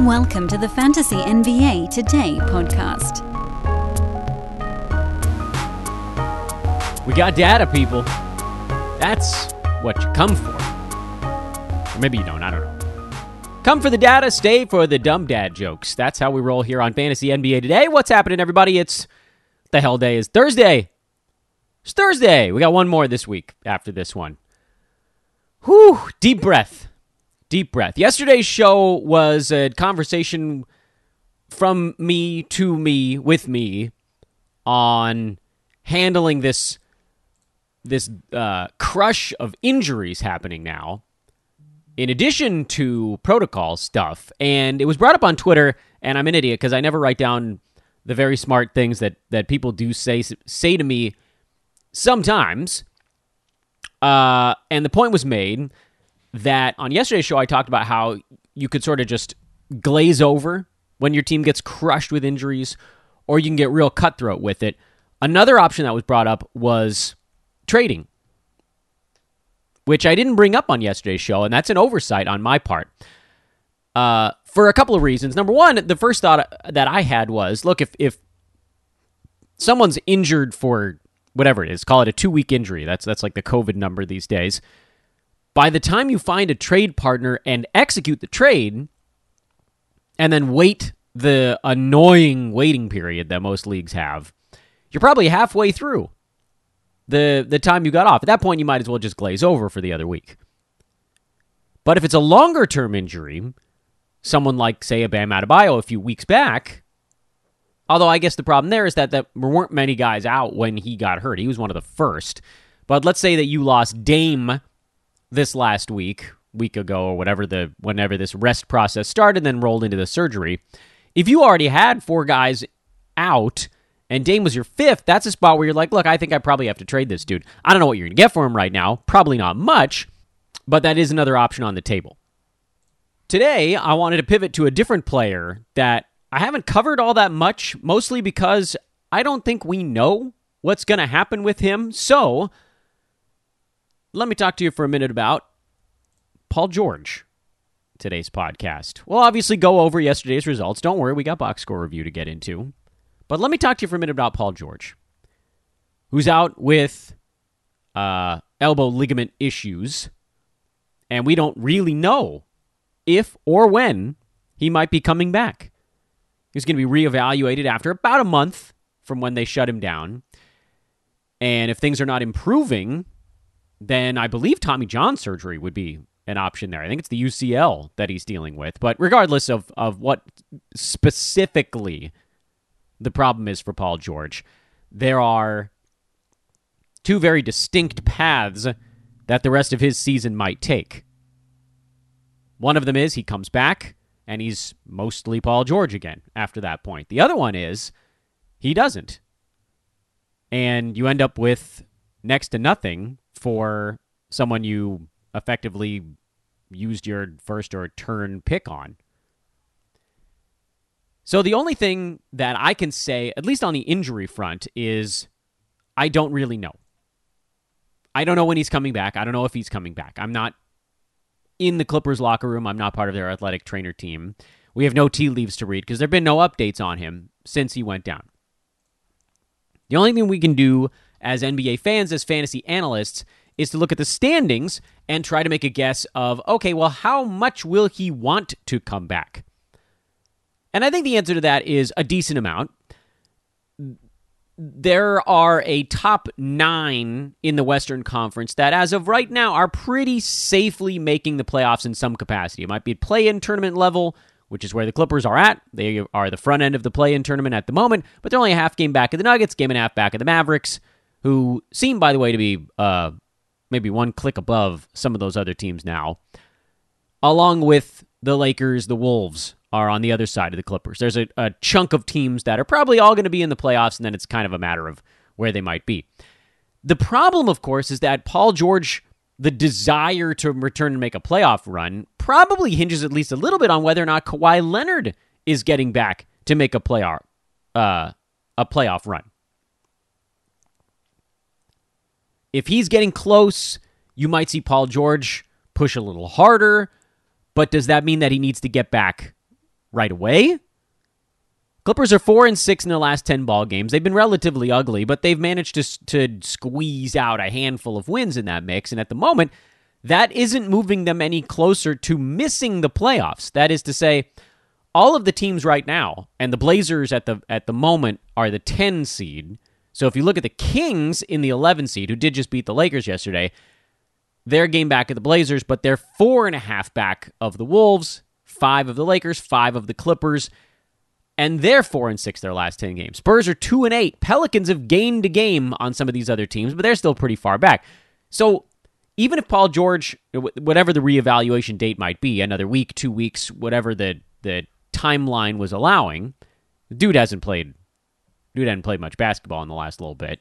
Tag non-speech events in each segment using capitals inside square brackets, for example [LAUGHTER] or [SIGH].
Welcome to the Fantasy NBA Today podcast. We got data, people. That's what you come for. Or maybe you don't, I don't know. Come for the data, stay for the dumb dad jokes. That's how we roll here on Fantasy NBA today. What's happening, everybody? It's the hell day is Thursday. It's Thursday. We got one more this week after this one. Whew, deep breath. Deep breath. Yesterday's show was a conversation from me to me with me on handling this this uh, crush of injuries happening now in addition to protocol stuff and it was brought up on twitter and i'm an idiot because i never write down the very smart things that that people do say say to me sometimes uh, and the point was made that on yesterday's show i talked about how you could sort of just glaze over when your team gets crushed with injuries or you can get real cutthroat with it another option that was brought up was trading, which I didn't bring up on yesterday's show, and that's an oversight on my part. Uh, for a couple of reasons. Number one, the first thought that I had was, look, if if someone's injured for whatever it is, call it a two week injury. That's that's like the COVID number these days. By the time you find a trade partner and execute the trade, and then wait the annoying waiting period that most leagues have, you're probably halfway through the the time you got off. At that point, you might as well just glaze over for the other week. But if it's a longer term injury, someone like say a Bam Adebayo a few weeks back, although I guess the problem there is that, that there weren't many guys out when he got hurt. He was one of the first. But let's say that you lost Dame this last week, week ago or whatever the whenever this rest process started, and then rolled into the surgery. If you already had four guys out and Dame was your fifth, that's a spot where you're like, look, I think I probably have to trade this dude. I don't know what you're going to get for him right now. Probably not much, but that is another option on the table. Today, I wanted to pivot to a different player that I haven't covered all that much, mostly because I don't think we know what's going to happen with him. So, let me talk to you for a minute about Paul George today's podcast. We'll obviously go over yesterday's results. Don't worry, we got box score review to get into. But let me talk to you for a minute about Paul George, who's out with uh, elbow ligament issues, and we don't really know if or when he might be coming back. He's going to be reevaluated after about a month from when they shut him down. And if things are not improving, then I believe Tommy John surgery would be an option there. I think it's the UCL that he's dealing with. But regardless of, of what specifically the problem is for Paul George. There are two very distinct paths that the rest of his season might take. One of them is he comes back and he's mostly Paul George again after that point. The other one is he doesn't. And you end up with next to nothing for someone you effectively used your first or turn pick on. So the only thing that I can say, at least on the injury front, is I don't really know. I don't know when he's coming back. I don't know if he's coming back. I'm not in the Clippers locker room. I'm not part of their athletic trainer team. We have no tea leaves to read because there have been no updates on him since he went down. The only thing we can do as NBA fans, as fantasy analysts, is to look at the standings and try to make a guess of okay, well, how much will he want to come back? And I think the answer to that is a decent amount. There are a top nine in the Western Conference that, as of right now, are pretty safely making the playoffs in some capacity. It might be play in tournament level, which is where the Clippers are at. They are the front end of the play in tournament at the moment, but they're only a half game back of the Nuggets, game and a half back of the Mavericks, who seem, by the way, to be uh, maybe one click above some of those other teams now, along with the Lakers, the Wolves, are on the other side of the Clippers. There's a, a chunk of teams that are probably all going to be in the playoffs, and then it's kind of a matter of where they might be. The problem, of course, is that Paul George, the desire to return and make a playoff run, probably hinges at least a little bit on whether or not Kawhi Leonard is getting back to make a playoff uh, a playoff run. If he's getting close, you might see Paul George push a little harder, but does that mean that he needs to get back right away. Clippers are four and six in their last ten ball games. They've been relatively ugly, but they've managed to to squeeze out a handful of wins in that mix. And at the moment, that isn't moving them any closer to missing the playoffs. That is to say, all of the teams right now, and the Blazers at the at the moment are the ten seed. So if you look at the Kings in the eleven seed, who did just beat the Lakers yesterday, their game back at the Blazers, but they're four and a half back of the Wolves, five of the Lakers, five of the Clippers and they're four and six their last ten games. Spurs are two and eight. Pelicans have gained a game on some of these other teams, but they're still pretty far back. So even if Paul George, uh, whatever the reevaluation date might be, another week, two weeks, whatever the the timeline was allowing, the dude hasn't played. Dude hasn't played much basketball in the last little bit.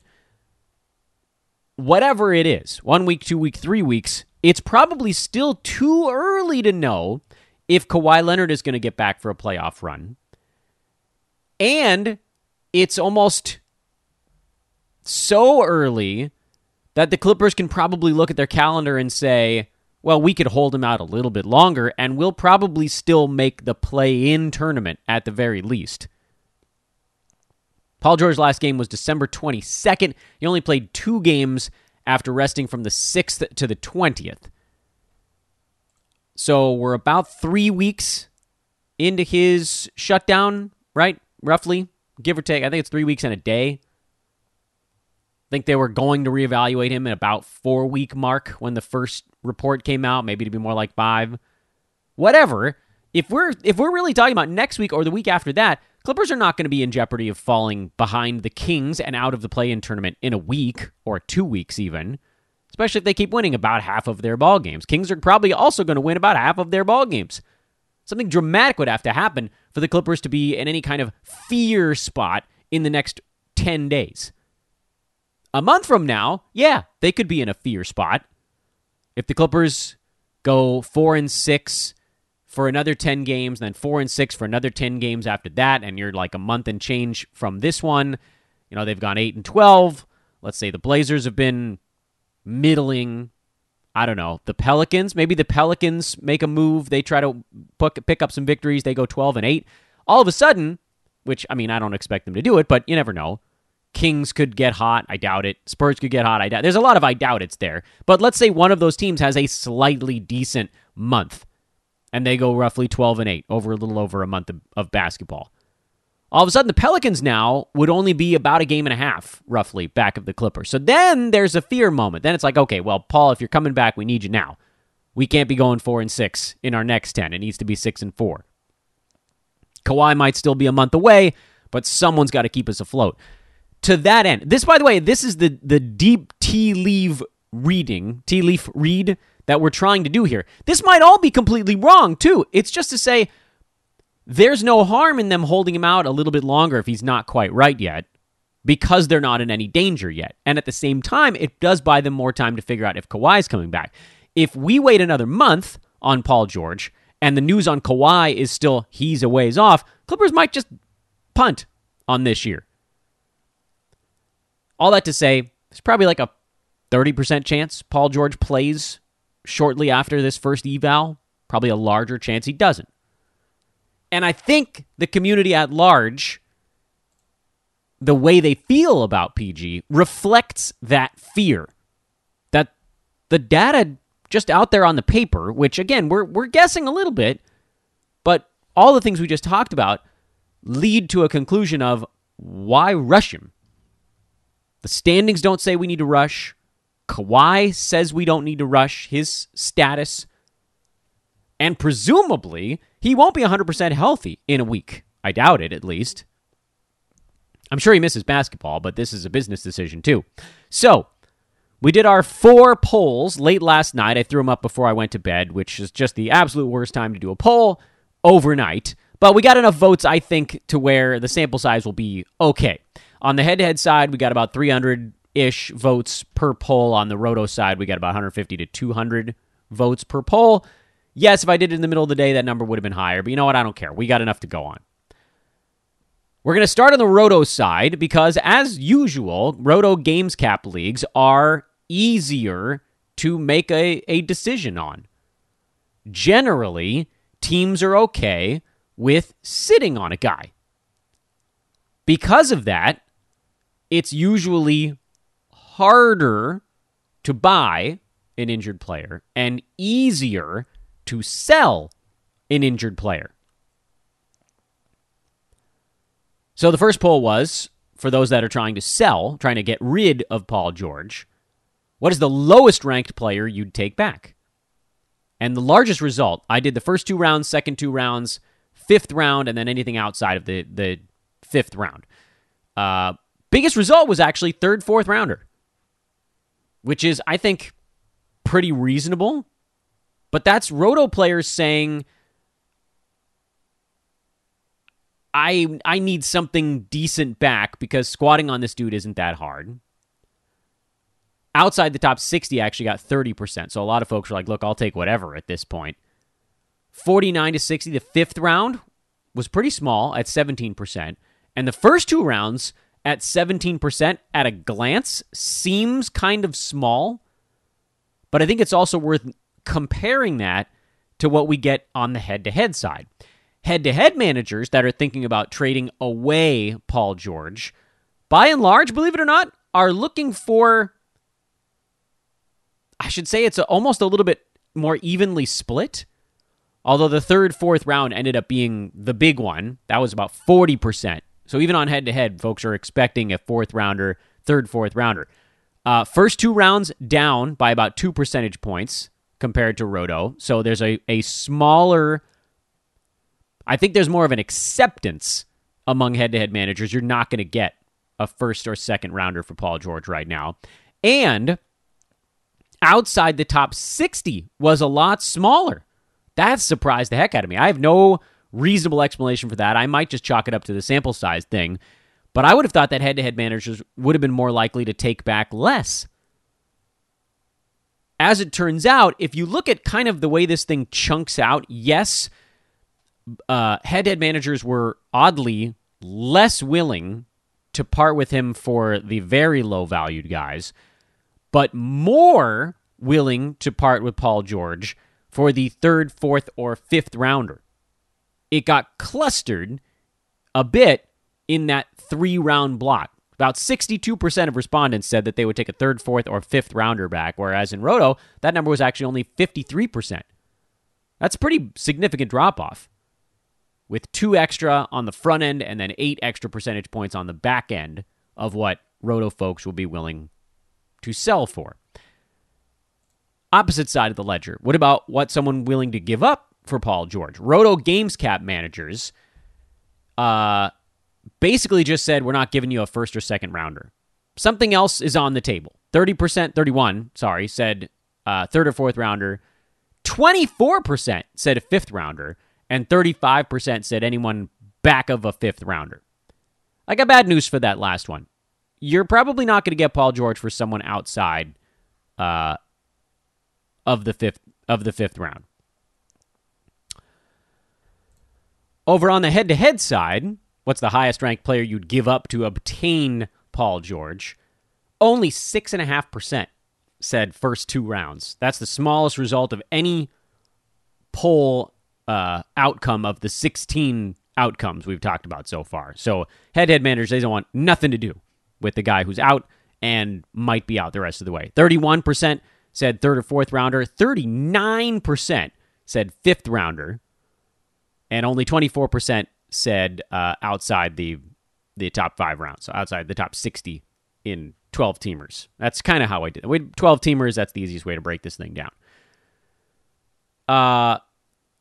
Whatever it is, one week, two week, three weeks, it's probably still too early to know if Kawhi Leonard is going to get back for a playoff run and it's almost so early that the Clippers can probably look at their calendar and say, well, we could hold him out a little bit longer, and we'll probably still make the play in tournament at the very least. Paul George's last game was December 22nd. He only played two games after resting from the 6th to the 20th. So we're about three weeks into his shutdown, right? roughly, give or take. I think it's three weeks and a day. I think they were going to reevaluate him at about four week mark when the first report came out, maybe to be more like five. Whatever. If we're if we're really talking about next week or the week after that, Clippers are not going to be in jeopardy of falling behind the Kings and out of the play-in tournament in a week or two weeks even. Especially if they keep winning about half of their ball games. Kings are probably also going to win about half of their ball games. Something dramatic would have to happen for the Clippers to be in any kind of fear spot in the next 10 days. A month from now, yeah, they could be in a fear spot. If the Clippers go 4 and 6 for another 10 games, then 4 and 6 for another 10 games after that and you're like a month and change from this one, you know, they've gone 8 and 12. Let's say the Blazers have been middling I don't know, the Pelicans. Maybe the Pelicans make a move. They try to pick up some victories. They go 12 and 8. All of a sudden, which, I mean, I don't expect them to do it, but you never know. Kings could get hot. I doubt it. Spurs could get hot. I doubt. There's a lot of I doubt it's there. But let's say one of those teams has a slightly decent month and they go roughly 12 and 8 over a little over a month of, of basketball. All of a sudden, the Pelicans now would only be about a game and a half, roughly, back of the Clippers. So then there's a fear moment. Then it's like, okay, well, Paul, if you're coming back, we need you now. We can't be going four and six in our next 10. It needs to be six and four. Kawhi might still be a month away, but someone's got to keep us afloat. To that end, this, by the way, this is the, the deep tea leaf reading, tea leaf read that we're trying to do here. This might all be completely wrong, too. It's just to say, there's no harm in them holding him out a little bit longer if he's not quite right yet because they're not in any danger yet. And at the same time, it does buy them more time to figure out if Kawhi's coming back. If we wait another month on Paul George and the news on Kawhi is still he's a ways off, Clippers might just punt on this year. All that to say, there's probably like a 30% chance Paul George plays shortly after this first eval, probably a larger chance he doesn't. And I think the community at large, the way they feel about PG, reflects that fear. That the data just out there on the paper, which again, we're, we're guessing a little bit, but all the things we just talked about lead to a conclusion of why rush him? The standings don't say we need to rush. Kawhi says we don't need to rush his status. And presumably, he won't be 100% healthy in a week. I doubt it, at least. I'm sure he misses basketball, but this is a business decision, too. So, we did our four polls late last night. I threw them up before I went to bed, which is just the absolute worst time to do a poll overnight. But we got enough votes, I think, to where the sample size will be okay. On the head to head side, we got about 300 ish votes per poll. On the roto side, we got about 150 to 200 votes per poll. Yes, if I did it in the middle of the day, that number would have been higher. But you know what? I don't care. We got enough to go on. We're going to start on the Roto side because, as usual, Roto Games Cap leagues are easier to make a, a decision on. Generally, teams are okay with sitting on a guy. Because of that, it's usually harder to buy an injured player and easier to sell an injured player. So the first poll was for those that are trying to sell, trying to get rid of Paul George, what is the lowest ranked player you'd take back? And the largest result, I did the first two rounds, second two rounds, fifth round, and then anything outside of the, the fifth round. Uh, biggest result was actually third, fourth rounder, which is, I think, pretty reasonable. But that's roto players saying, I I need something decent back because squatting on this dude isn't that hard. Outside the top 60 actually got 30%. So a lot of folks are like, look, I'll take whatever at this point. 49 to 60, the fifth round was pretty small at 17%. And the first two rounds at 17% at a glance seems kind of small. But I think it's also worth comparing that to what we get on the head to head side. Head to head managers that are thinking about trading away Paul George, by and large, believe it or not, are looking for, I should say it's almost a little bit more evenly split. Although the third, fourth round ended up being the big one. That was about 40%. So even on head to head, folks are expecting a fourth rounder, third, fourth rounder. Uh, first two rounds down by about two percentage points compared to Roto. So there's a, a smaller, I think there's more of an acceptance among head to head managers. You're not going to get a first or second rounder for Paul George right now. And outside the top 60 was a lot smaller. That surprised the heck out of me. I have no reasonable explanation for that. I might just chalk it up to the sample size thing. But I would have thought that head to head managers would have been more likely to take back less. As it turns out, if you look at kind of the way this thing chunks out, yes, head to head managers were oddly less willing to part with him for the very low valued guys, but more willing to part with Paul George for the third, fourth, or fifth rounder. It got clustered a bit in that three round block. About 62% of respondents said that they would take a third, fourth, or fifth rounder back, whereas in Roto, that number was actually only 53%. That's a pretty significant drop off. With two extra on the front end and then eight extra percentage points on the back end of what Roto folks will be willing to sell for. Opposite side of the ledger. What about what someone willing to give up for Paul George? Roto Games Cap managers uh, basically just said, we're not giving you a first or second rounder. Something else is on the table. 30%, 31, sorry, said uh, third or fourth rounder. 24% said a fifth rounder. And 35% said anyone back of a fifth rounder. I got bad news for that last one. You're probably not going to get Paul George for someone outside uh, of the fifth of the fifth round. Over on the head-to-head side, what's the highest ranked player you'd give up to obtain Paul George? Only 6.5% said first two rounds. That's the smallest result of any poll uh, outcome of the 16 outcomes we've talked about so far. So head to head managers, they don't want nothing to do with the guy who's out and might be out the rest of the way. 31% said third or fourth rounder, 39% said fifth rounder, and only 24% said uh, outside the the top five rounds, so outside the top 60 in 12 teamers. That's kind of how I did it. 12 teamers, that's the easiest way to break this thing down. Uh,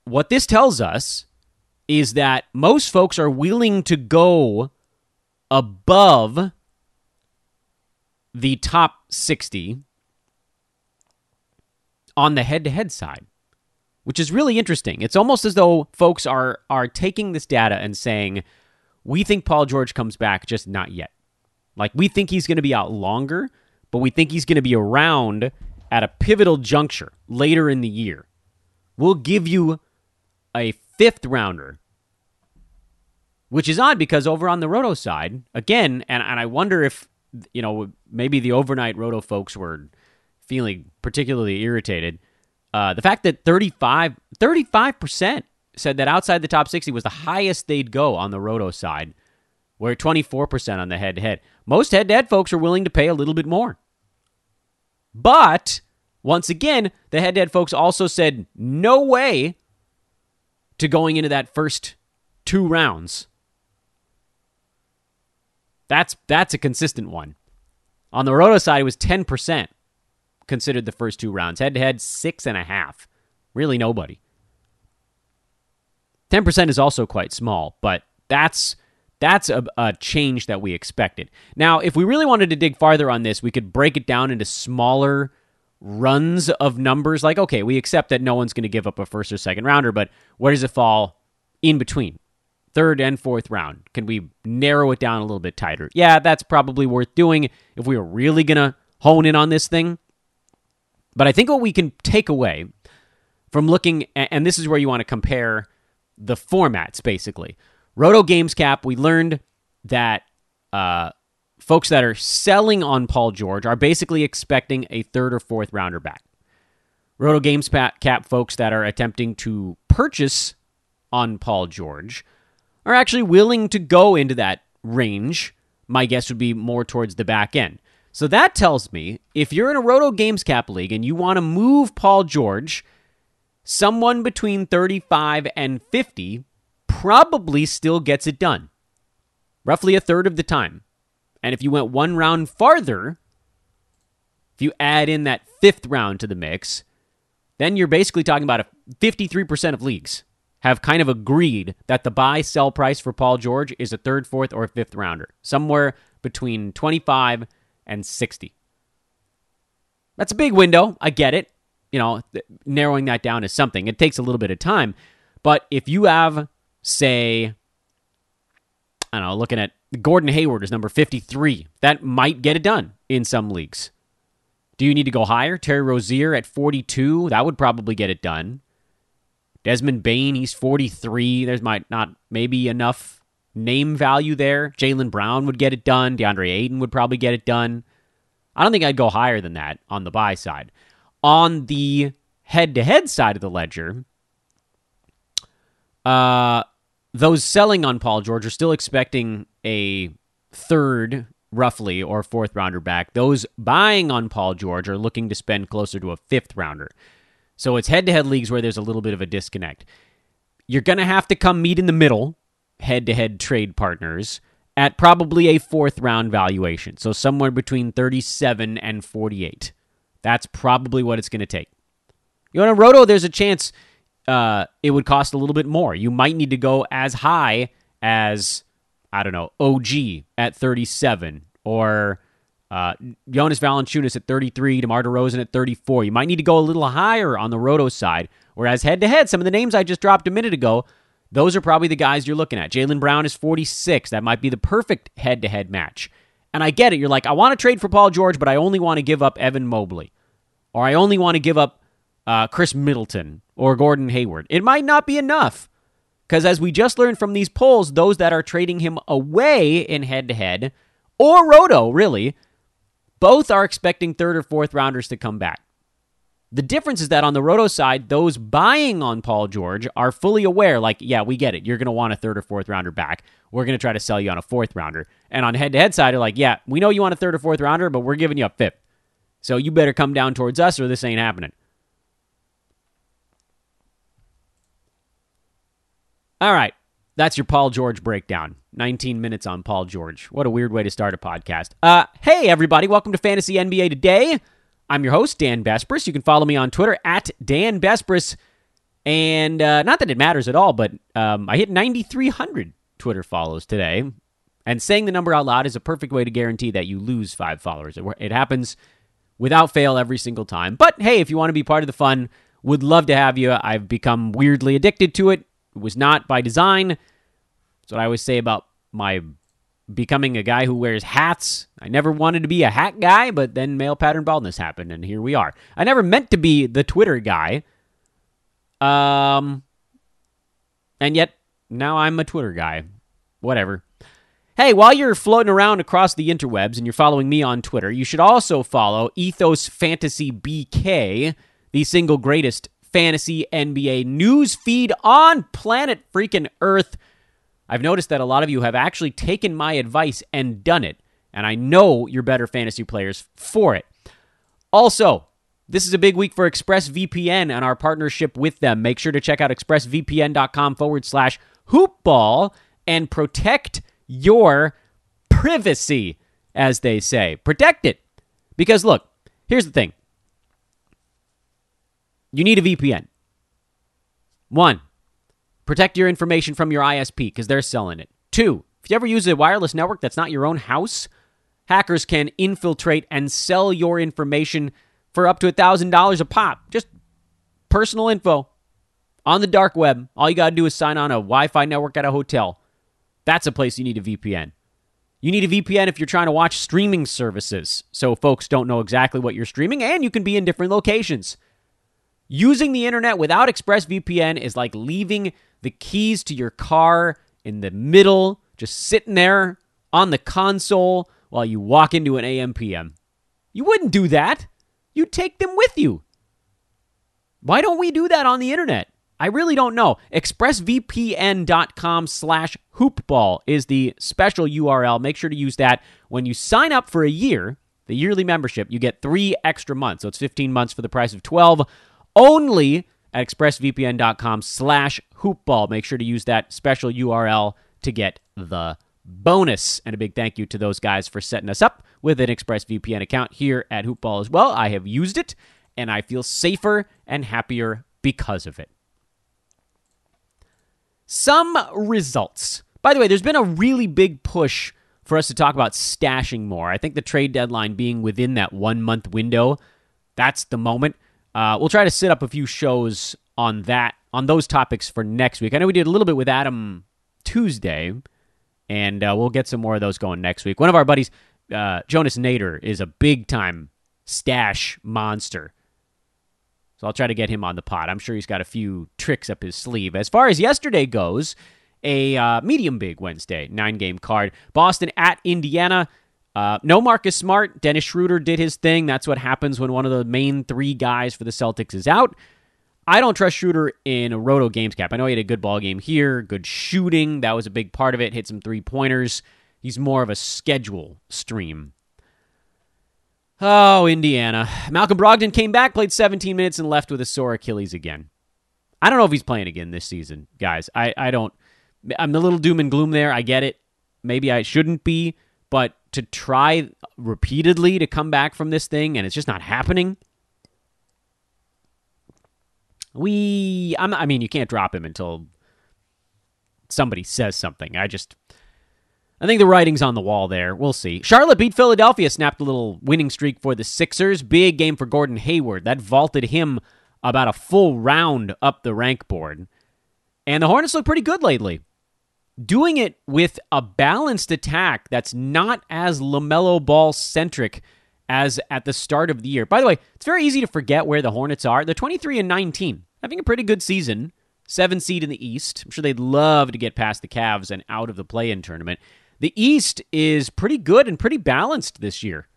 what this tells us is that most folks are willing to go above the top 60 on the head to head side which is really interesting. It's almost as though folks are are taking this data and saying, "We think Paul George comes back, just not yet." Like we think he's going to be out longer, but we think he's going to be around at a pivotal juncture later in the year. We'll give you a fifth rounder, which is odd because over on the Roto side, again, and, and I wonder if, you know, maybe the overnight Roto folks were feeling particularly irritated uh, the fact that 35, 35% said that outside the top 60 was the highest they'd go on the roto side. We're 24% on the head to head. Most head to head folks are willing to pay a little bit more. But once again, the head to head folks also said no way to going into that first two rounds. That's that's a consistent one. On the roto side, it was 10% considered the first two rounds. Head to head, six and a half. Really nobody. 10% is also quite small, but that's that's a, a, change that we expected. Now, if we really wanted to dig farther on this, we could break it down into smaller runs of numbers. Like, okay, we accept that no one's going to give up a first or second rounder, but where does it fall in between? Third and fourth round. Can we narrow it down a little bit tighter? Yeah, that's probably worth doing if we are really going to hone in on this thing. But I think what we can take away from looking, and this is where you want to compare the formats basically. Roto Games Cap, we learned that uh, folks that are selling on Paul George are basically expecting a third or fourth rounder back. Roto Games Cap folks that are attempting to purchase on Paul George are actually willing to go into that range. My guess would be more towards the back end. So that tells me if you're in a Roto Games Cap league and you want to move Paul George someone between 35 and 50 probably still gets it done. Roughly a third of the time. And if you went one round farther, if you add in that fifth round to the mix, then you're basically talking about a 53% of leagues have kind of agreed that the buy sell price for Paul George is a third, fourth, or fifth rounder, somewhere between 25 and 60. That's a big window. I get it you know, narrowing that down is something. It takes a little bit of time. But if you have, say, I don't know, looking at Gordon Hayward is number 53, that might get it done in some leagues. Do you need to go higher? Terry Rozier at 42, that would probably get it done. Desmond Bane, he's 43. There's might not maybe enough name value there. Jaylen Brown would get it done. DeAndre Ayton would probably get it done. I don't think I'd go higher than that on the buy side on the head to head side of the ledger, uh, those selling on Paul George are still expecting a third, roughly, or fourth rounder back. Those buying on Paul George are looking to spend closer to a fifth rounder. So it's head to head leagues where there's a little bit of a disconnect. You're going to have to come meet in the middle, head to head trade partners, at probably a fourth round valuation. So somewhere between 37 and 48. That's probably what it's going to take. You know, in a roto, there's a chance uh, it would cost a little bit more. You might need to go as high as, I don't know, OG at 37 or uh, Jonas Valanciunas at 33, DeMar DeRozan at 34. You might need to go a little higher on the roto side. Whereas head to head, some of the names I just dropped a minute ago, those are probably the guys you're looking at. Jaylen Brown is 46. That might be the perfect head to head match. And I get it. You're like, I want to trade for Paul George, but I only want to give up Evan Mobley. Or I only want to give up uh, Khris Middleton or Gordon Hayward. It might not be enough. Because as we just learned from these polls, those that are trading him away in head to head, or Roto, really, both are expecting third or fourth rounders to come back. The difference is that on the Roto side, those buying on Paul George are fully aware, like, yeah, we get it. You're going to want a third or fourth rounder back. We're going to try to sell you on a fourth rounder. And on head to head side, they're like, yeah, we know you want a third or fourth rounder, but we're giving you a fifth. So you better come down towards us or this ain't happening. All right. That's your Paul George breakdown. 19 minutes on Paul George. What a weird way to start a podcast. Uh, hey, everybody. Welcome to Fantasy NBA Today. I'm your host, Dan Besbris. You can follow me on Twitter at Dan Besbris. And uh, not that it matters at all, but um, I hit 9,300 Twitter follows today. And saying the number out loud is a perfect way to guarantee that you lose five followers. It, it happens without fail every single time. But hey, if you want to be part of the fun, would love to have you. I've become weirdly addicted to it. It was not by design. That's what I always say about my becoming a guy who wears hats. I never wanted to be a hat guy, but then male pattern baldness happened, and here we are. I never meant to be the Twitter guy. Um, and yet now I'm a Twitter guy. Whatever. Hey, while you're floating around across the interwebs and you're following me on Twitter, you should also follow Ethos Fantasy BK, the single greatest fantasy NBA news feed on planet freaking Earth. I've noticed that a lot of you have actually taken my advice and done it, and I know you're better fantasy players for it. Also, this is a big week for ExpressVPN and our partnership with them. Make sure to check out expressvpn.com forward slash hoopball and protect your privacy, as they say. Protect it. Because look, here's the thing you need a VPN. One, protect your information from your ISP because they're selling it. Two, if you ever use a wireless network that's not your own house, hackers can infiltrate and sell your information for up to $1,000 a pop. Just personal info on the dark web. All you got to do is sign on a Wi Fi network at a hotel. That's a place you need a VPN. You need a VPN if you're trying to watch streaming services so folks don't know exactly what you're streaming and you can be in different locations. Using the internet without ExpressVPN is like leaving the keys to your car in the middle, just sitting there on the console while you walk into an AM PM. You wouldn't do that. You'd take them with you. Why don't we do that on the internet? I really don't know. ExpressVPN.com slash hoopball is the special URL. Make sure to use that when you sign up for a year, the yearly membership. You get three extra months. So it's 15 months for the price of 12 only at expressvpn.com slash hoopball. Make sure to use that special URL to get the bonus. And a big thank you to those guys for setting us up with an ExpressVPN account here at Hoopball as well. I have used it, and I feel safer and happier because of it. Some results. By the way, there's been a really big push for us to talk about stashing more. I think the trade deadline being within that one month window, that's the moment. Uh, we'll try to set up a few shows on that on those topics for next week. I know we did a little bit with Adam Tuesday, and uh, we'll get some more of those going next week. One of our buddies, uh, Jonas Nader, is a big time stash monster. So I'll try to get him on the pod. I'm sure he's got a few tricks up his sleeve. As far as yesterday goes, a uh, medium big Wednesday, nine game card. Boston at Indiana. Uh, no Marcus Smart. Dennis Schroeder did his thing. That's what happens when one of the main three guys for the Celtics is out. I don't trust Schroeder in a Roto Games cap. I know he had a good ball game here, good shooting. That was a big part of it. Hit some three pointers. He's more of a schedule stream. Oh, Indiana. Malcolm Brogdon came back, played 17 minutes, and left with a sore Achilles again. I don't know if he's playing again this season, guys. I, I don't. I'm a little doom and gloom there. I get it. Maybe I shouldn't be, but to try repeatedly to come back from this thing and it's just not happening. We, I'm, I mean, you can't drop him until somebody says something. I just, I think the writing's on the wall there. We'll see. Charlotte beat Philadelphia, snapped a little winning streak for the Sixers. Big game for Gordon Hayward. That vaulted him about a full round up the rank board. And the Hornets look pretty good lately doing it with a balanced attack that's not as LaMelo ball centric as at the start of the year. By the way, it's very easy to forget where the Hornets are. They're 23 and 19, having a pretty good season. Seven seed in the East. I'm sure they'd love to get past the Cavs and out of the play in tournament. The East is pretty good and pretty balanced this year.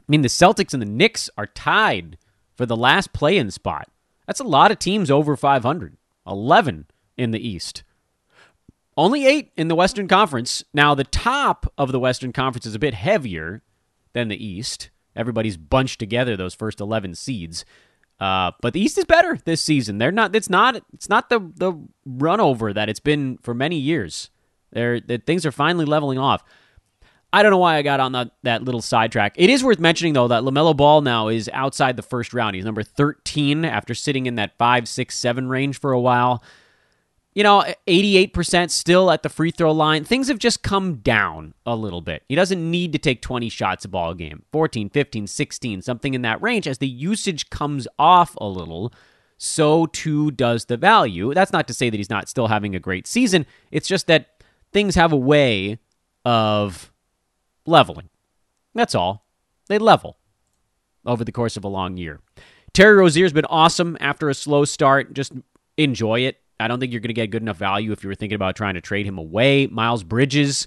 I mean, the Celtics and the Knicks are tied for the last play in spot. That's a lot of teams over 500. 11 in the East. Only eight in the Western Conference. Now, the top of the Western Conference is a bit heavier than the East. Everybody's bunched together those first 11 seeds. Uh, but the East is better this season. They're not. It's not. It's not the the run over that it's been for many years. They're, things are finally leveling off. I don't know why I got on that, that little sidetrack. It is worth mentioning, though, that LaMelo Ball now is outside the first round. He's number 13 after sitting in that 5, 6, 7 range for a while. You know, 88% still at the free throw line. Things have just come down a little bit. He doesn't need to take 20 shots a ball game 14, 15, 16, something in that range. As the usage comes off a little, so too does the value. That's not to say that he's not still having a great season. It's just that things have a way of leveling. That's all. They level over the course of a long year. Terry Rozier's been awesome after a slow start. Just enjoy it. I don't think you're going to get good enough value if you were thinking about trying to trade him away. Miles Bridges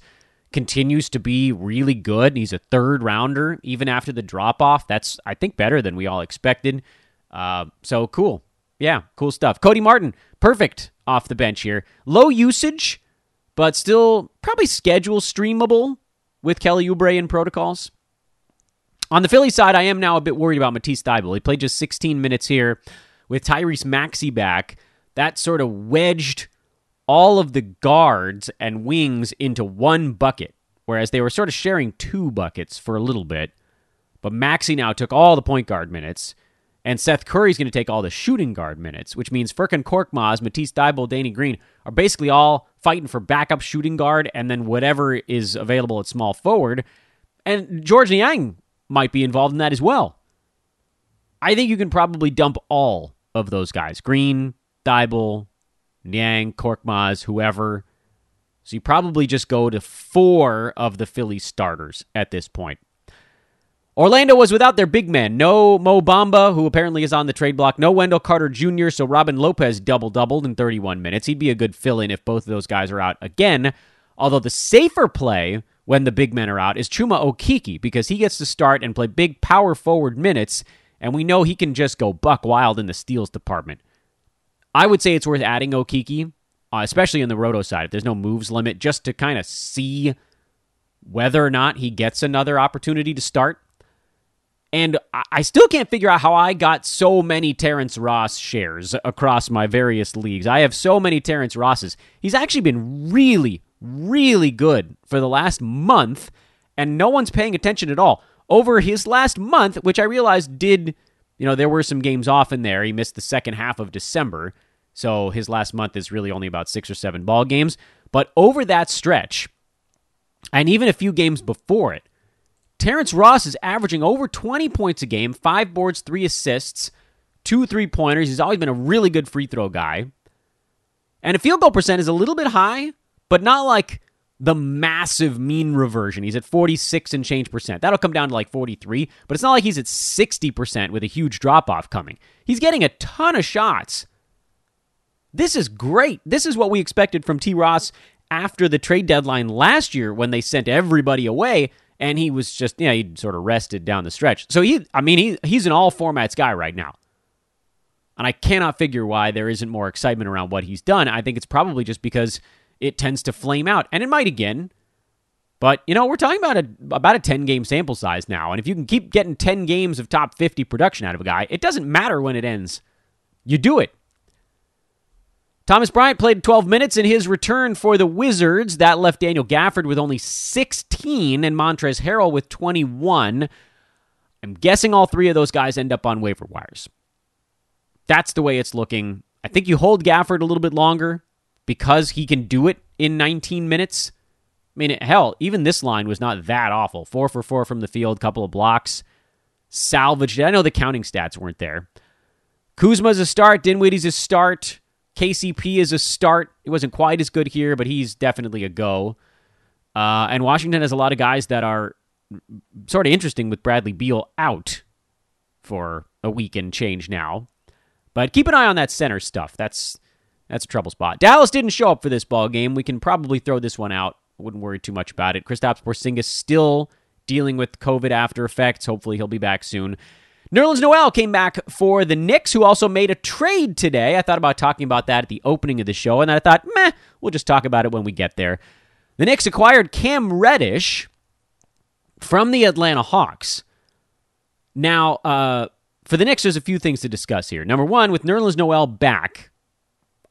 continues to be really good. He's a third rounder, even after the drop off. That's, I think, better than we all expected. Uh, so cool. Yeah, cool stuff. Cody Martin, perfect off the bench here. Low usage, but still probably schedule streamable with Kelly Oubre in protocols. On the Philly side, I am now a bit worried about Matisse Thybulle. He played just 16 minutes here with Tyrese Maxey back. That sort of wedged all of the guards and wings into one bucket, whereas they were sort of sharing two buckets for a little bit. But Maxey now took all the point guard minutes, and Seth Curry's going to take all the shooting guard minutes, which means Furkan Korkmaz, Matisse Thybulle, Danny Green are basically all fighting for backup shooting guard and then whatever is available at small forward. And Georges Niang might be involved in that as well. I think you can probably dump all of those guys Green, Thybulle, Niang, Korkmaz, whoever. So you probably just go to four of the Philly starters at this point. Orlando was without their big man. No Mo Bamba, who apparently is on the trade block. No Wendell Carter Jr., so Robin Lopez double doubled in 31 minutes. He'd be a good fill in if both of those guys are out again. Although the safer play when the big men are out is Chuma Okeke because he gets to start and play big power forward minutes, and we know he can just go buck wild in the steals department. I would say it's worth adding Okeke, uh, especially in the roto side. If there's no moves limit, just to kind of see whether or not he gets another opportunity to start. And I still can't figure out how I got so many Terrence Ross shares across my various leagues. I have so many Terrence Rosses. He's actually been really, really good for the last month, and no one's paying attention at all. Over his last month, which I realized did you know, there were some games off in there. He missed the second half of December. So his last month is really only about six or seven ball games. But over that stretch, and even a few games before it, Terrence Ross is averaging over 20 points a game, five boards, three assists, two three pointers. He's always been a really good free throw guy. And a field goal percent is a little bit high, but not like the massive mean reversion. He's at 46 and change percent. That'll come down to like 43, but it's not like he's at 60% with a huge drop off coming. He's getting a ton of shots. This is great. This is what we expected from T. Ross after the trade deadline last year when they sent everybody away and he was just, yeah, you know, he sort of rested down the stretch. So he, I mean, he, he's an all formats guy right now. And I cannot figure why there isn't more excitement around what he's done. I think it's probably just because it tends to flame out, and it might again. But you know, we're talking about a about a 10 game sample size now, and if you can keep getting 10 games of top 50 production out of a guy, it doesn't matter when it ends. You do it. Thomas Bryant played 12 minutes in his return for the Wizards. That left Daniel Gafford with only 16 and Montrezl Harrell with 21. I'm guessing all three of those guys end up on waiver wires. That's the way it's looking. I think you hold Gafford a little bit longer because he can do it in 19 minutes. I mean, hell, even this line was not that awful. Four for four from the field, couple of blocks, salvaged. I know the counting stats weren't there. Kuzma's a start. Dinwiddie's a start. KCP is a start. It wasn't quite as good here, but he's definitely a go. Uh, and Washington has a lot of guys that are sort of interesting with Bradley Beal out for a week and change now. But keep an eye on that center stuff. That's that's a trouble spot. Dallas didn't show up for this ball game. We can probably throw this one out. Wouldn't worry too much about it. Kristaps Porzingis still dealing with COVID after effects. Hopefully he'll be back soon. Nerlens Noel came back for the Knicks, who also made a trade today. I thought about talking about that at the opening of the show, and then I thought, meh, we'll just talk about it when we get there. The Knicks acquired Cam Reddish from the Atlanta Hawks. Now, uh, for the Knicks, there's a few things to discuss here. Number one, with Nerlens Noel back,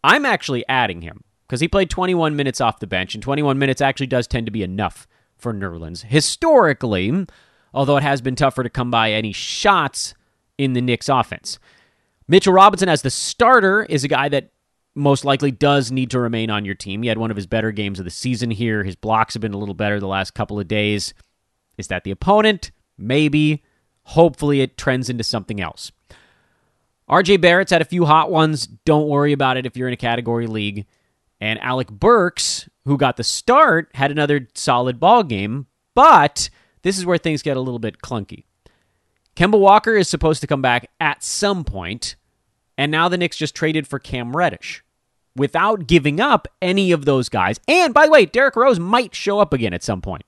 I'm actually adding him because he played 21 minutes off the bench, and 21 minutes actually does tend to be enough for Nerlens. Historically, although it has been tougher to come by any shots in the Knicks offense. Mitchell Robinson as the starter is a guy that most likely does need to remain on your team. He had one of his better games of the season here. His blocks have been a little better the last couple of days. Is that the opponent? Maybe. Hopefully, it trends into something else. RJ Barrett's had a few hot ones. Don't worry about it if you're in a category league. And Alec Burks, who got the start, had another solid ball game, but this is where things get a little bit clunky. Kemba Walker is supposed to come back at some point, and now the Knicks just traded for Cam Reddish, without giving up any of those guys. And by the way, Derrick Rose might show up again at some point.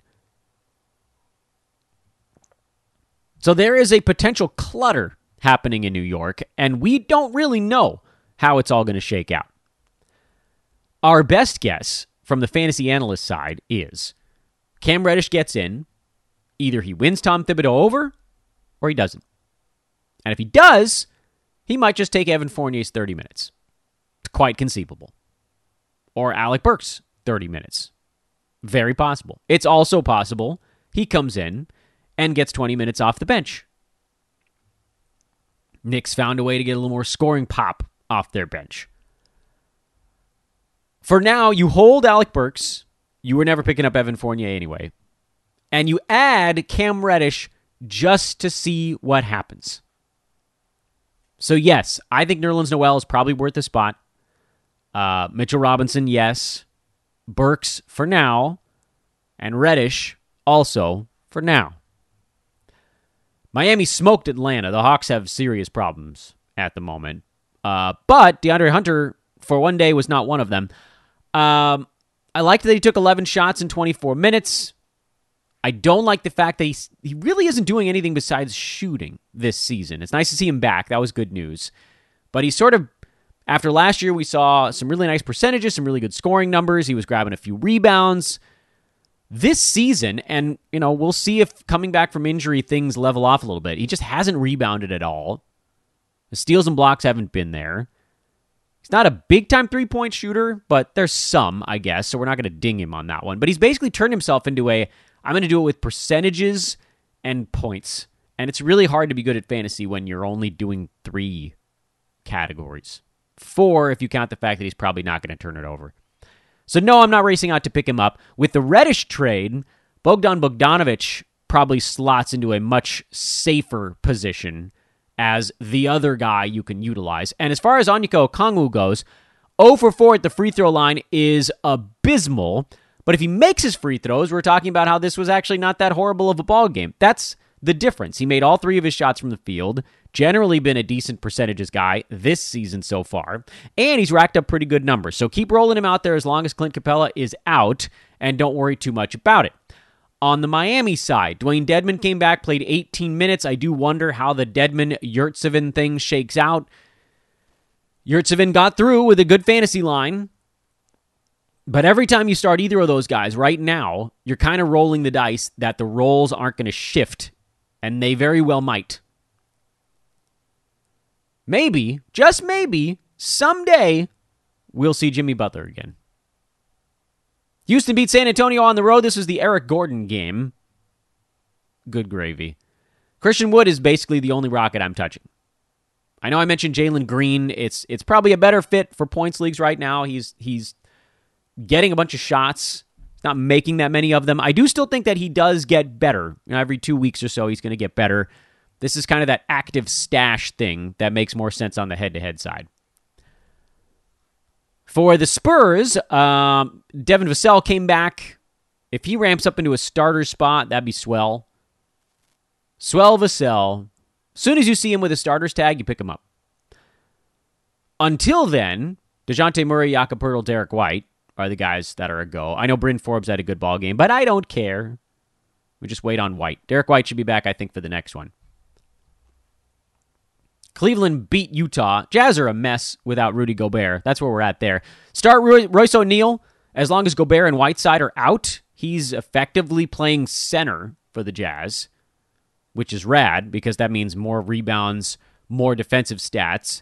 So there is a potential clutter happening in New York, and we don't really know how it's all going to shake out. Our best guess from the fantasy analyst side is Cam Reddish gets in. Either he wins Tom Thibodeau over or he doesn't. And if he does, he might just take Evan Fournier's 30 minutes. It's quite conceivable. Or Alec Burks' 30 minutes. Very possible. It's also possible he comes in and gets 20 minutes off the bench. Knicks found a way to get a little more scoring pop off their bench. For now, you hold Alec Burks. You were never picking up Evan Fournier anyway. And you add Cam Reddish just to see what happens. So, yes, I think Nerlens Noel is probably worth the spot. Uh, Mitchell Robinson, yes. Burks for now. And Reddish also for now. Miami smoked Atlanta. The Hawks have serious problems at the moment. Uh, but DeAndre Hunter, for one day, was not one of them. Um, I liked that he took 11 shots in 24 minutes. I don't like the fact that he's, he really isn't doing anything besides shooting this season. It's nice to see him back. That was good news. But he's sort of, after last year, we saw some really nice percentages, some really good scoring numbers. He was grabbing a few rebounds this season, and you know, we'll see if coming back from injury things level off a little bit. He just hasn't rebounded at all. The steals and blocks haven't been there. He's not a big time three point shooter, but there's some, I guess, so we're not going to ding him on that one. But he's basically turned himself into a I'm going to do it with percentages and points. And it's really hard to be good at fantasy when you're only doing three categories. Four, if you count the fact that he's probably not going to turn it over. So, no, I'm not racing out to pick him up. With the Reddish trade, Bogdan Bogdanovic probably slots into a much safer position as the other guy you can utilize. And as far as Onyeka Okongwu goes, 0 for 4 at the free throw line is abysmal. But if he makes his free throws, we're talking about how this was actually not that horrible of a ball game. That's the difference. He made all three of his shots from the field generally been a decent percentages guy this season so far, and he's racked up pretty good numbers. So keep rolling him out there as long as Clint Capela is out, and don't worry too much about it. On the Miami side, Dewayne Dedmon came back, played 18 minutes. I do wonder how the Dedmon Yurtseven thing shakes out. Yurtseven got through with a good fantasy line. But every time you start either of those guys right now, you're kind of rolling the dice that the roles aren't going to shift, and they very well might maybe, just maybe, someday we'll see Jimmy Butler again. Houston beat San Antonio on the road. This was the Eric Gordon game. Good gravy. Christian Wood is basically the only rocket I'm touching. I know I mentioned Jalen Green. It's it's probably a better fit for points leagues right now. He's he's getting a bunch of shots. Not making that many of them. I do still think that he does get better. You know, every two weeks or so, he's going to get better. This is kind of that active stash thing that makes more sense on the head to head side. For the Spurs, um, Devin Vassell came back. If he ramps up into a starter spot, that'd be swell. Swell Vassell. As soon as you see him with a starter's tag, you pick him up. Until then, Dejounte Murray, Jakob Poeltl, Derrick White are the guys that are a go. I know Bryn Forbes had a good ball game, but I don't care. We just wait on White. Derrick White should be back, I think, for the next one. Cleveland beat Utah. Jazz are a mess without Rudy Gobert. That's where we're at there. Start Royce O'Neale. As long as Gobert and Whiteside are out, he's effectively playing center for the Jazz, which is rad because that means more rebounds, more defensive stats.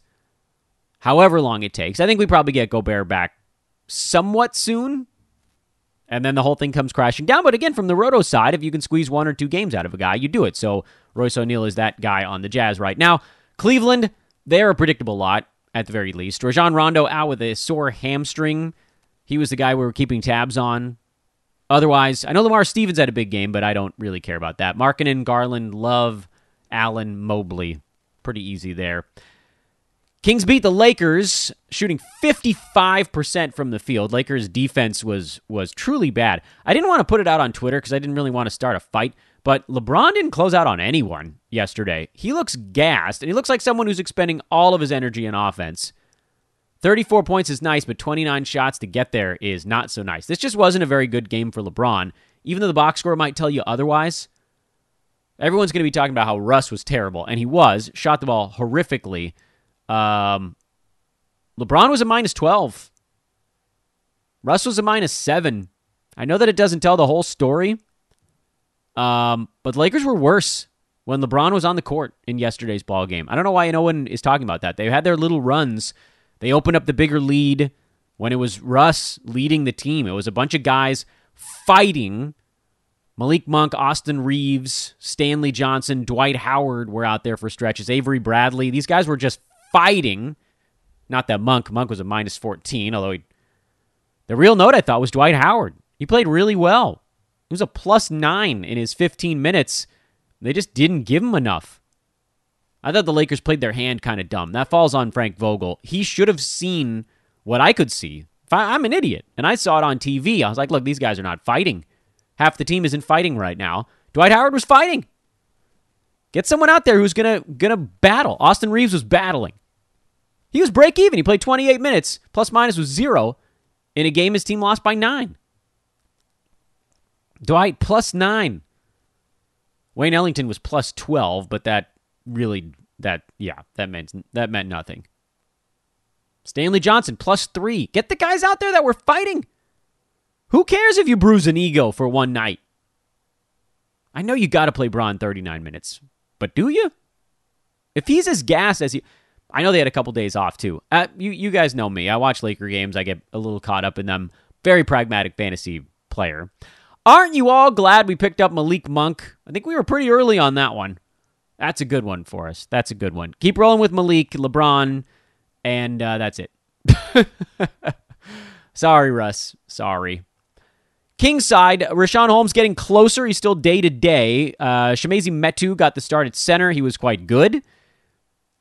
However long it takes. I think we probably get Gobert back somewhat soon. And then the whole thing comes crashing down. But again, from the Roto side, if you can squeeze one or two games out of a guy, you do it. So Royce O'Neale is that guy on the Jazz right now. Cleveland, they're a predictable lot at the very least. Rajon Rondo out with a sore hamstring. He was the guy we were keeping tabs on. Otherwise, I know Lamar Stevens had a big game, but I don't really care about that. Markkanen, Garland, Love, Allen, Mobley. Pretty easy there. Kings beat the Lakers, shooting 55% from the field. Lakers defense was was truly bad. I didn't want to put it out on Twitter because I didn't really want to start a fight, but LeBron didn't close out on anyone yesterday. He looks gassed, and he looks like someone who's expending all of his energy in offense 34 points is nice, but 29 shots to get there is not so nice. This just wasn't a very good game for LeBron, even though the box score might tell you otherwise. Everyone's going to be talking about how Russ was terrible, and he was. Shot the ball horrifically. Um, LeBron was a minus 12. Russ was a minus 7. I know that it doesn't tell the whole story, um, but Lakers were worse when LeBron was on the court in yesterday's ball game. I don't know why no one is talking about that. They had their little runs they opened up the bigger lead when it was Russ leading the team. It was a bunch of guys fighting. Malik Monk, Austin Reaves, Stanley Johnson, Dwight Howard were out there for stretches. Avery Bradley. These guys were just fighting. Not that Monk. Monk was a minus 14, although he, the real note I thought was Dwight Howard. He played really well. He was a plus nine in his 15 minutes. They just didn't give him enough. I thought the Lakers played their hand kind of dumb. That falls on Frank Vogel. He should have seen what I could see. I'm an idiot, and I saw it on TV. I was like, look, these guys are not fighting. Half the team isn't fighting right now. Dwight Howard was fighting. Get someone out there who's gonna gonna battle. Austin Reaves was battling. He was break even. He played 28 minutes. Plus minus was zero in a game his team lost by nine. Dwight plus nine. Wayne Ellington was plus 12, but that really that yeah that meant that meant nothing. Stanley Johnson plus three. Get the guys out there that were fighting. Who cares if you bruise an ego for one night? I know you got to play Bron 39 minutes, but do you? If he's as gassed as he, I know they had a couple days off too. Uh, you you guys know me. I watch Laker games. I get a little caught up in them. Very pragmatic fantasy player. Aren't you all glad we picked up Malik Monk? I think we were pretty early on that one. That's a good one for us. That's a good one. Keep rolling with Malik, LeBron, and uh, that's it. [LAUGHS] Sorry, Russ. Sorry. King side, Richaun Holmes getting closer. He's still day to day. Uh, Chimezie Metu got the start at center. He was quite good.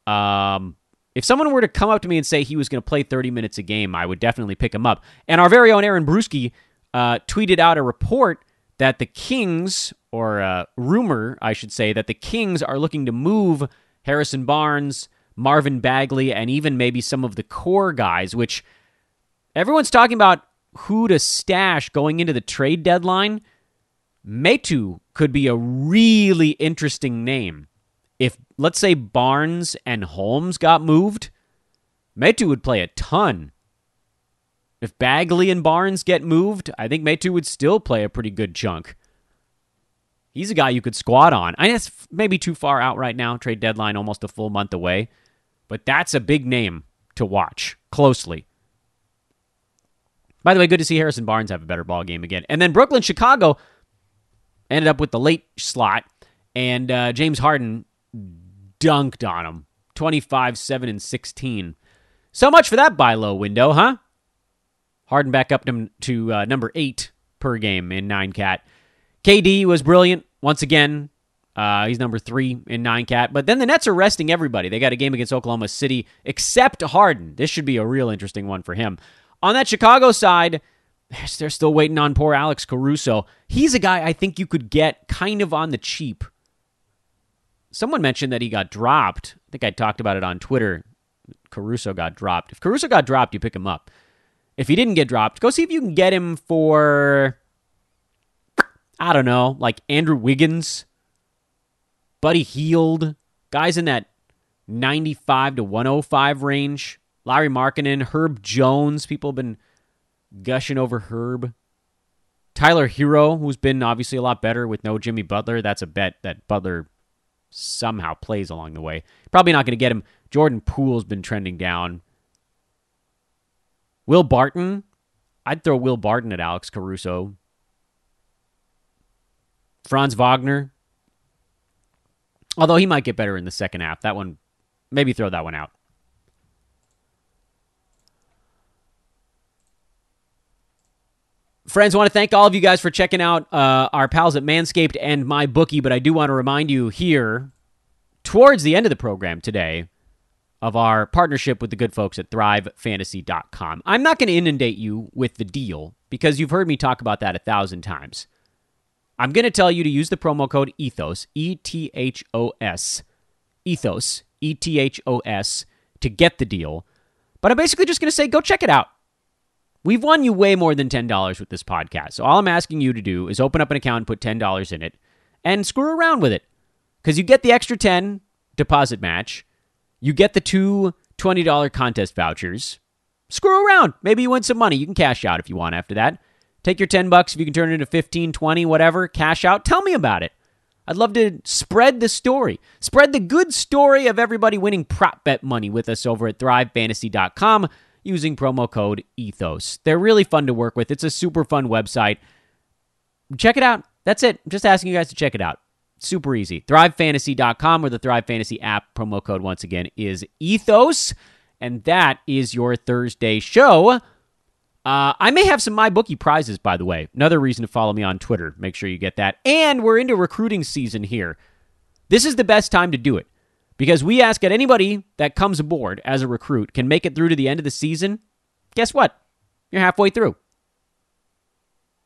Um, if someone were to come up to me and say he was going to play 30 minutes a game, I would definitely pick him up. And our very own Aaron Bruski uh, tweeted out a report that the Kings, or uh, rumor, I should say, that the Kings are looking to move Harrison Barnes, Marvin Bagley, and even maybe some of the core guys, which everyone's talking about who to stash going into the trade deadline. Metu could be a really interesting name. If, let's say, Barnes and Holmes got moved, Metu would play a ton if Bagley and Barnes get moved, I think Metu would still play a pretty good chunk. He's a guy you could squat on. I guess maybe too far out right now. Trade deadline almost a full month away. But that's a big name to watch closely. By the way, good to see Harrison Barnes have a better ball game again. And then Brooklyn, Chicago ended up with the late slot, and uh, James Harden dunked on him 25, 7, and 16. So much for that buy low window, huh? Harden back up to, to uh, number eight per game in nine cat. KD was brilliant once again. Uh, he's number three in nine cat. But then the Nets are resting everybody. They got a game against Oklahoma City, except Harden. This should be a real interesting one for him. On that Chicago side, they're still waiting on poor Alex Caruso. He's a guy I think you could get kind of on the cheap. Someone mentioned that he got dropped. I think I talked about it on Twitter. Caruso got dropped. If Caruso got dropped, you pick him up. If he didn't get dropped, go see if you can get him for I don't know, like Andrew Wiggins, Buddy Hield, guys in that 95 to 105 range. Lauri Markkanen, Herb Jones. People have been gushing over Herb. Tyler Herro, who's been obviously a lot better with no Jimmy Butler. That's a bet that Butler somehow plays along the way. Probably not going to get him. Jordan Poole's been trending down. Will Barton, I'd throw Will Barton at Alex Caruso. Franz Wagner, although he might get better in the second half. That one, maybe throw that one out. Friends, I want to thank all of you guys for checking out uh, our pals at Manscaped and MyBookie, but I do want to remind you here towards the end of the program today of our partnership with the good folks at thrivefantasy.com. I'm not going to inundate you with the deal because you've heard me talk about that a thousand times. I'm going to tell you to use the promo code ETHOS, E T H O S, ETHOS, E T H O S, to get the deal. But I'm basically just going to say go check it out. We've won you way more than $10 with this podcast. So all I'm asking you to do is open up an account and put $10 in it and screw around with it. Because you get the extra 10 deposit match. You get the two $20 contest vouchers. Screw around. Maybe you win some money. You can cash out if you want after that. Take your 10 bucks if you can turn it into 15, 20, whatever, cash out. Tell me about it. I'd love to spread the story. Spread the good story of everybody winning prop bet money with us over at thrivefantasy.com using promo code ETHOS. They're really fun to work with. It's a super fun website. Check it out. That's it. I'm just asking you guys to check it out. Super easy. ThriveFantasy.com or the Thrive Fantasy app. Promo code, once again, is ETHOS. And that is your Thursday show. Uh, I may have some MyBookie prizes, by the way. Another reason to follow me on Twitter. Make sure you get that. And we're into recruiting season here. This is the best time to do it because we ask that anybody that comes aboard as a recruit can make it through to the end of the season. Guess what? You're halfway through.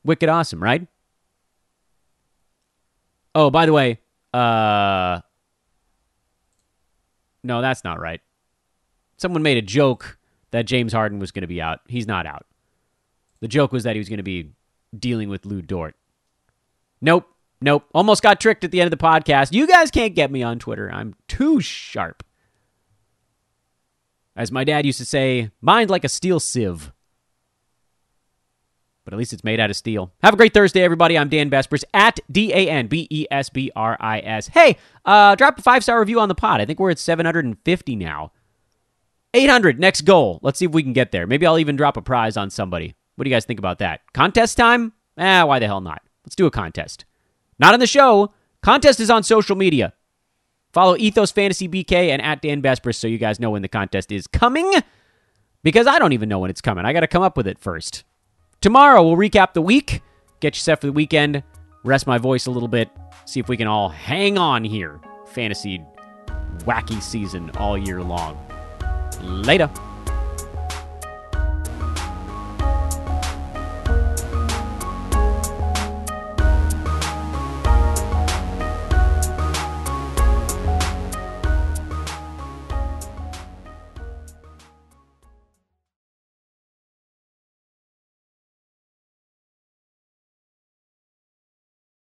Wicked awesome, right? Oh, by the way, uh No, that's not right. Someone made a joke that James Harden was going to be out. He's not out. The joke was that he was going to be dealing with Lu Dort. Nope. Nope. Almost got tricked at the end of the podcast. You guys can't get me on Twitter. I'm too sharp. As my dad used to say, mind like a steel sieve but at least it's made out of steel. Have a great Thursday, everybody. I'm Dan Besbris at D A N B E S B R I S. Hey, uh, drop a five star review on the pod. I think we're at 750 now. 800, next goal. Let's see if we can get there. Maybe I'll even drop a prize on somebody. What do you guys think about that? Contest time? Ah, why the hell not? Let's do a contest. Not on the show. Contest is on social media. Follow Ethos Fantasy BK and at Dan Besbris so you guys know when the contest is coming. Because I don't even know when it's coming. I got to come up with it first. Tomorrow, we'll recap the week, get you set for the weekend, rest my voice a little bit, see if we can all hang on here. Fantasy wacky season all year long. Later.